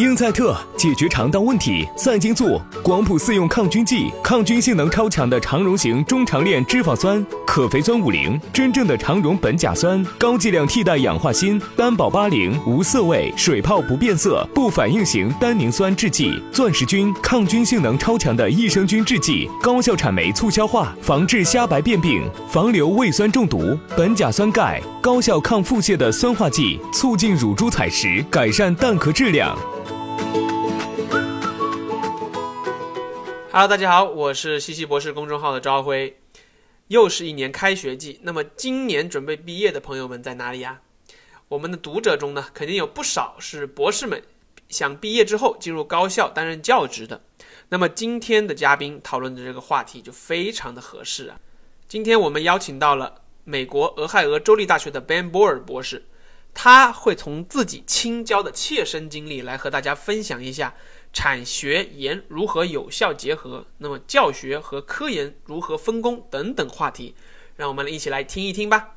英赛特解决肠道问题，赛金素。广谱四用抗菌剂，抗菌性能超强的肠溶型中长链脂肪酸，可肥酸五零，真正的肠溶苯甲酸，高剂量替代氧化锌，单保八零，无色味，水泡不变色，不反应型单宁酸制剂，钻石菌抗菌性能超强的益生菌制剂，高效产酶促消化，防治虾白变病，防流胃酸中毒，苯甲酸钙高效抗腹泻的酸化剂，促进乳猪采食，改善蛋壳质量。Hello，大家好，我是西西博士公众号的朝晖。又是一年开学季，那么今年准备毕业的朋友们在哪里呀？我们的读者中呢，肯定有不少是博士们，想毕业之后进入高校担任教职的。那么今天的嘉宾讨论的这个话题就非常的合适啊。今天我们邀请到了美国俄亥俄州立大学的 Ben Boer 博士，他会从自己亲教的切身经历来和大家分享一下。产学研如何有效结合？那么教学和科研如何分工等等话题，让我们一起来听一听吧。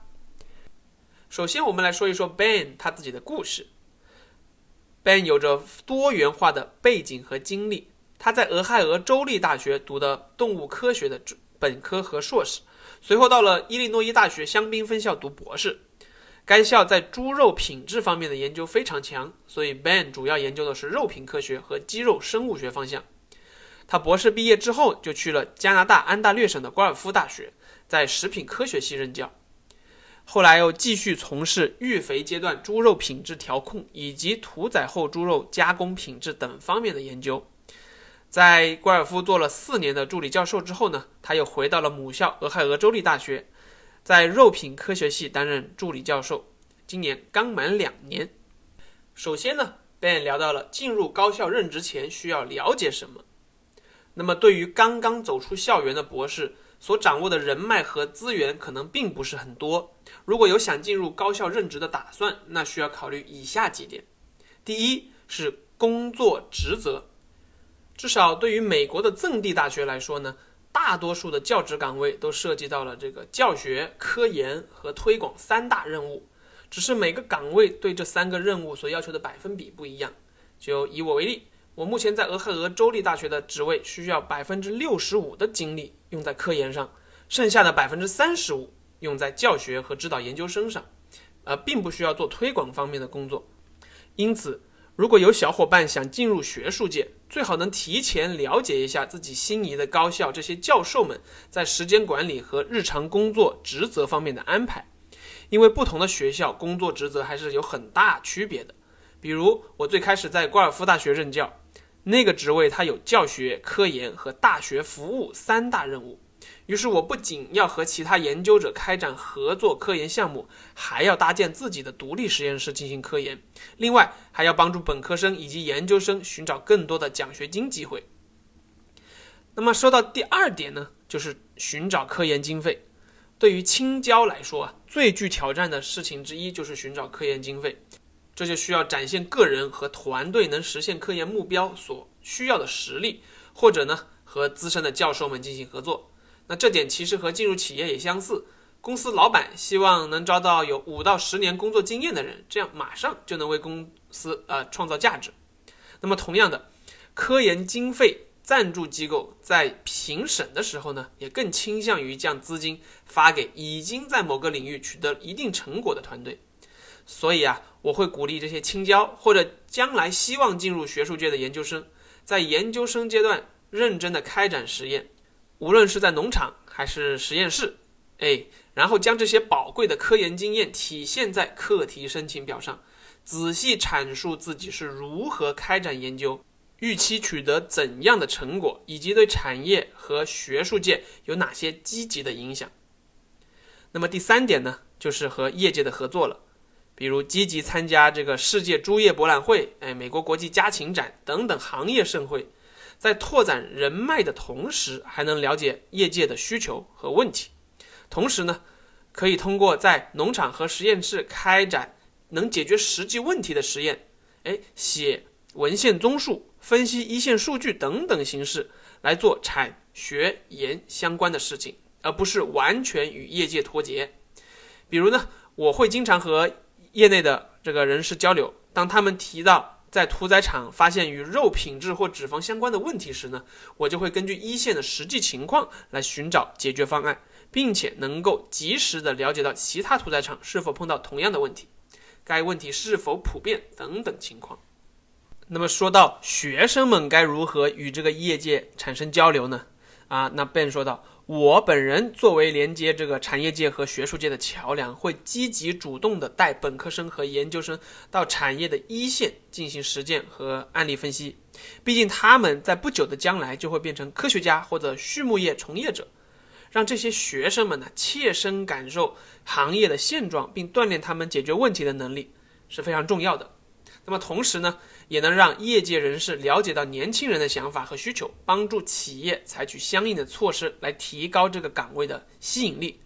首先，我们来说一说 Ben 他自己的故事。Ben 有着多元化的背景和经历，他在俄亥俄州立大学读的动物科学的本科和硕士，随后到了伊利诺伊大学香槟分校读博士。该校在猪肉品质方面的研究非常强，所以 Ben 主要研究的是肉品科学和肌肉生物学方向。他博士毕业之后就去了加拿大安大略省的高尔夫大学，在食品科学系任教。后来又继续从事育肥阶段猪肉品质调控以及屠宰后猪肉加工品质等方面的研究。在高尔夫做了四年的助理教授之后呢，他又回到了母校俄亥俄州立大学。在肉品科学系担任助理教授，今年刚满两年。首先呢，Ben 聊到了进入高校任职前需要了解什么。那么，对于刚刚走出校园的博士，所掌握的人脉和资源可能并不是很多。如果有想进入高校任职的打算，那需要考虑以下几点：第一是工作职责，至少对于美国的赠地大学来说呢。大多数的教职岗位都涉及到了这个教学、科研和推广三大任务，只是每个岗位对这三个任务所要求的百分比不一样。就以我为例，我目前在俄亥俄州立大学的职位需要百分之六十五的精力用在科研上，剩下的百分之三十五用在教学和指导研究生上，呃，并不需要做推广方面的工作。因此，如果有小伙伴想进入学术界，最好能提前了解一下自己心仪的高校这些教授们在时间管理和日常工作职责方面的安排，因为不同的学校工作职责还是有很大区别的。比如我最开始在高尔夫大学任教，那个职位它有教学、科研和大学服务三大任务。于是我不仅要和其他研究者开展合作科研项目，还要搭建自己的独立实验室进行科研。另外，还要帮助本科生以及研究生寻找更多的奖学金机会。那么说到第二点呢，就是寻找科研经费。对于青椒来说啊，最具挑战的事情之一就是寻找科研经费。这就需要展现个人和团队能实现科研目标所需要的实力，或者呢，和资深的教授们进行合作。那这点其实和进入企业也相似，公司老板希望能招到有五到十年工作经验的人，这样马上就能为公司呃创造价值。那么同样的，科研经费赞助机构在评审的时候呢，也更倾向于将资金发给已经在某个领域取得一定成果的团队。所以啊，我会鼓励这些青椒或者将来希望进入学术界的研究生，在研究生阶段认真的开展实验。无论是在农场还是实验室，哎，然后将这些宝贵的科研经验体现在课题申请表上，仔细阐述自己是如何开展研究，预期取得怎样的成果，以及对产业和学术界有哪些积极的影响。那么第三点呢，就是和业界的合作了，比如积极参加这个世界猪业博览会、哎，美国国际家禽展等等行业盛会。在拓展人脉的同时，还能了解业界的需求和问题。同时呢，可以通过在农场和实验室开展能解决实际问题的实验，哎，写文献综述、分析一线数据等等形式来做产学研相关的事情，而不是完全与业界脱节。比如呢，我会经常和业内的这个人士交流，当他们提到。在屠宰场发现与肉品质或脂肪相关的问题时呢，我就会根据一线的实际情况来寻找解决方案，并且能够及时的了解到其他屠宰场是否碰到同样的问题，该问题是否普遍等等情况。那么说到学生们该如何与这个业界产生交流呢？啊，那 Ben 说道。我本人作为连接这个产业界和学术界的桥梁，会积极主动地带本科生和研究生到产业的一线进行实践和案例分析。毕竟他们在不久的将来就会变成科学家或者畜牧业从业者，让这些学生们呢切身感受行业的现状，并锻炼他们解决问题的能力是非常重要的。那么同时呢？也能让业界人士了解到年轻人的想法和需求，帮助企业采取相应的措施来提高这个岗位的吸引力。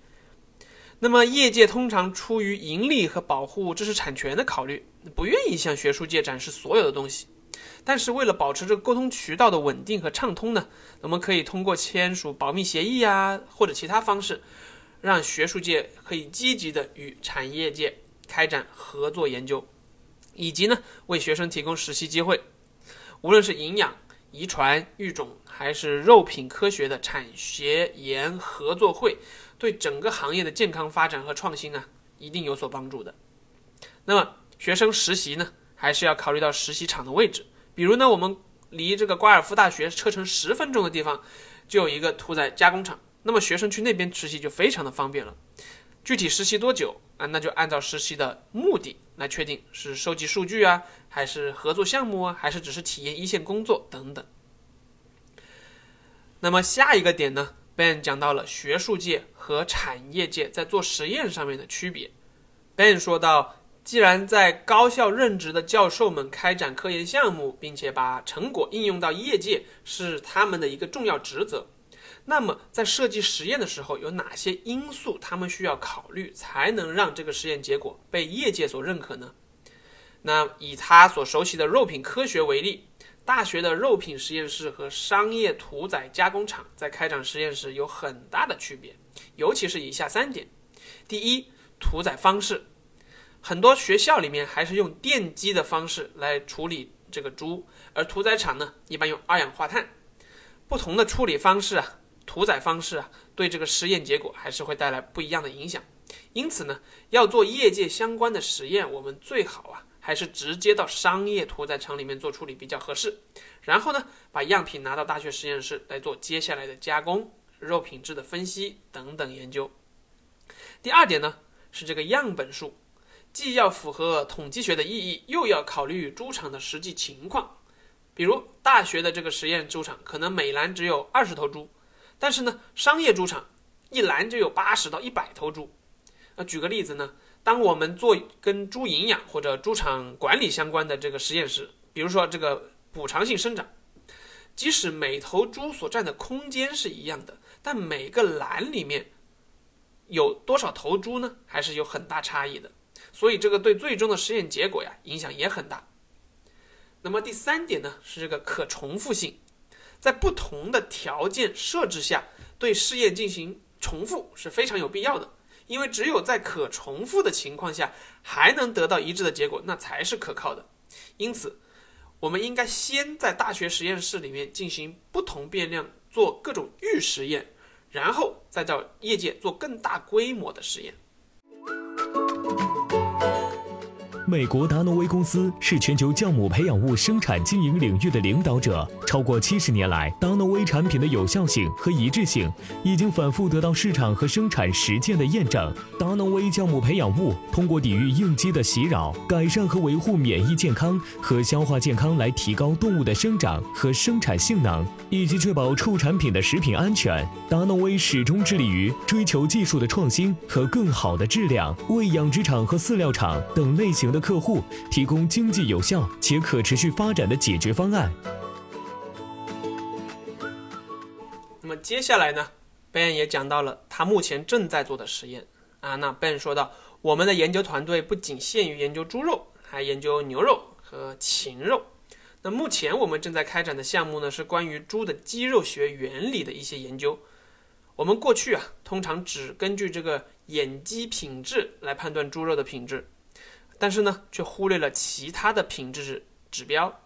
那么，业界通常出于盈利和保护知识产权的考虑，不愿意向学术界展示所有的东西。但是，为了保持这个沟通渠道的稳定和畅通呢，我们可以通过签署保密协议啊，或者其他方式，让学术界可以积极的与产业界开展合作研究。以及呢，为学生提供实习机会，无论是营养、遗传、育种，还是肉品科学的产学研合作会，对整个行业的健康发展和创新啊，一定有所帮助的。那么，学生实习呢，还是要考虑到实习场的位置。比如呢，我们离这个瓜尔夫大学车程十分钟的地方，就有一个屠宰加工厂，那么学生去那边实习就非常的方便了。具体实习多久啊？那就按照实习的目的来确定，是收集数据啊，还是合作项目啊，还是只是体验一线工作等等。那么下一个点呢？Ben 讲到了学术界和产业界在做实验上面的区别。Ben 说到，既然在高校任职的教授们开展科研项目，并且把成果应用到业界，是他们的一个重要职责。那么，在设计实验的时候，有哪些因素他们需要考虑，才能让这个实验结果被业界所认可呢？那以他所熟悉的肉品科学为例，大学的肉品实验室和商业屠宰加工厂在开展实验时有很大的区别，尤其是以下三点：第一，屠宰方式，很多学校里面还是用电击的方式来处理这个猪，而屠宰场呢，一般用二氧化碳，不同的处理方式啊。屠宰方式啊，对这个实验结果还是会带来不一样的影响。因此呢，要做业界相关的实验，我们最好啊，还是直接到商业屠宰场里面做处理比较合适。然后呢，把样品拿到大学实验室来做接下来的加工、肉品质的分析等等研究。第二点呢，是这个样本数，既要符合统计学的意义，又要考虑猪场的实际情况。比如大学的这个实验猪场，可能每栏只有二十头猪。但是呢，商业猪场一栏就有八十到一百头猪。那举个例子呢，当我们做跟猪营养或者猪场管理相关的这个实验时，比如说这个补偿性生长，即使每头猪所占的空间是一样的，但每个栏里面有多少头猪呢，还是有很大差异的。所以这个对最终的实验结果呀，影响也很大。那么第三点呢，是这个可重复性。在不同的条件设置下，对试验进行重复是非常有必要的。因为只有在可重复的情况下，还能得到一致的结果，那才是可靠的。因此，我们应该先在大学实验室里面进行不同变量做各种预实验，然后再到业界做更大规模的实验。美国达诺威公司是全球酵母培养物生产经营领域的领导者。超过七十年来，达诺威产品的有效性和一致性已经反复得到市场和生产实践的验证。达诺威酵母培养物通过抵御应激的袭扰，改善和维护免疫健康和消化健康，来提高动物的生长和生产性能，以及确保畜产品的食品安全。达诺威始终致力于追求技术的创新和更好的质量，为养殖场和饲料厂等类型的。客户提供经济有效且可持续发展的解决方案。那么接下来呢，Ben 也讲到了他目前正在做的实验啊。那 Ben 说到，我们的研究团队不仅限于研究猪肉，还研究牛肉和禽肉。那目前我们正在开展的项目呢，是关于猪的肌肉学原理的一些研究。我们过去啊，通常只根据这个眼肌品质来判断猪肉的品质。但是呢，却忽略了其他的品质指标。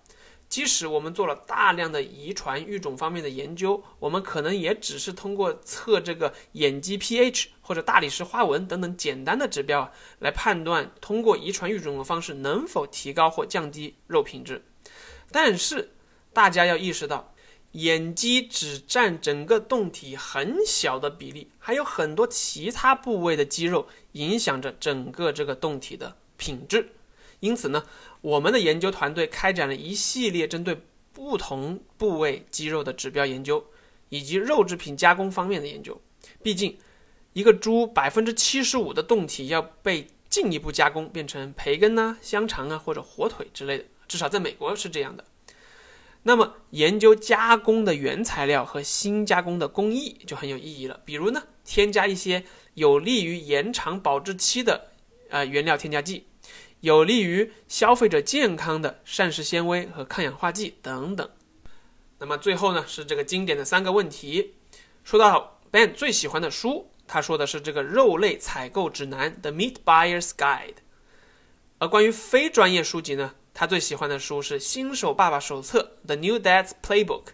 即使我们做了大量的遗传育种方面的研究，我们可能也只是通过测这个眼肌 pH 或者大理石花纹等等简单的指标来判断通过遗传育种的方式能否提高或降低肉品质。但是大家要意识到，眼肌只占整个胴体很小的比例，还有很多其他部位的肌肉影响着整个这个胴体的。品质，因此呢，我们的研究团队开展了一系列针对不同部位肌肉的指标研究，以及肉制品加工方面的研究。毕竟，一个猪百分之七十五的胴体要被进一步加工，变成培根啊、香肠啊或者火腿之类的，至少在美国是这样的。那么，研究加工的原材料和新加工的工艺就很有意义了。比如呢，添加一些有利于延长保质期的呃原料添加剂。有利于消费者健康的膳食纤维和抗氧化剂等等。那么最后呢，是这个经典的三个问题。说到 Ben 最喜欢的书，他说的是这个《肉类采购指南》（The Meat Buyer's Guide）。而关于非专业书籍呢，他最喜欢的书是《新手爸爸手册》（The New Dad's Playbook）。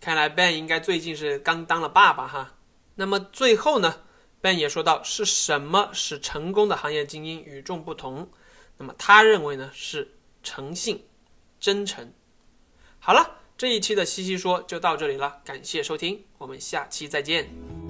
看来 Ben 应该最近是刚当了爸爸哈。那么最后呢，Ben 也说到是什么使成功的行业精英与众不同？那么他认为呢是诚信、真诚。好了，这一期的西西说就到这里了，感谢收听，我们下期再见。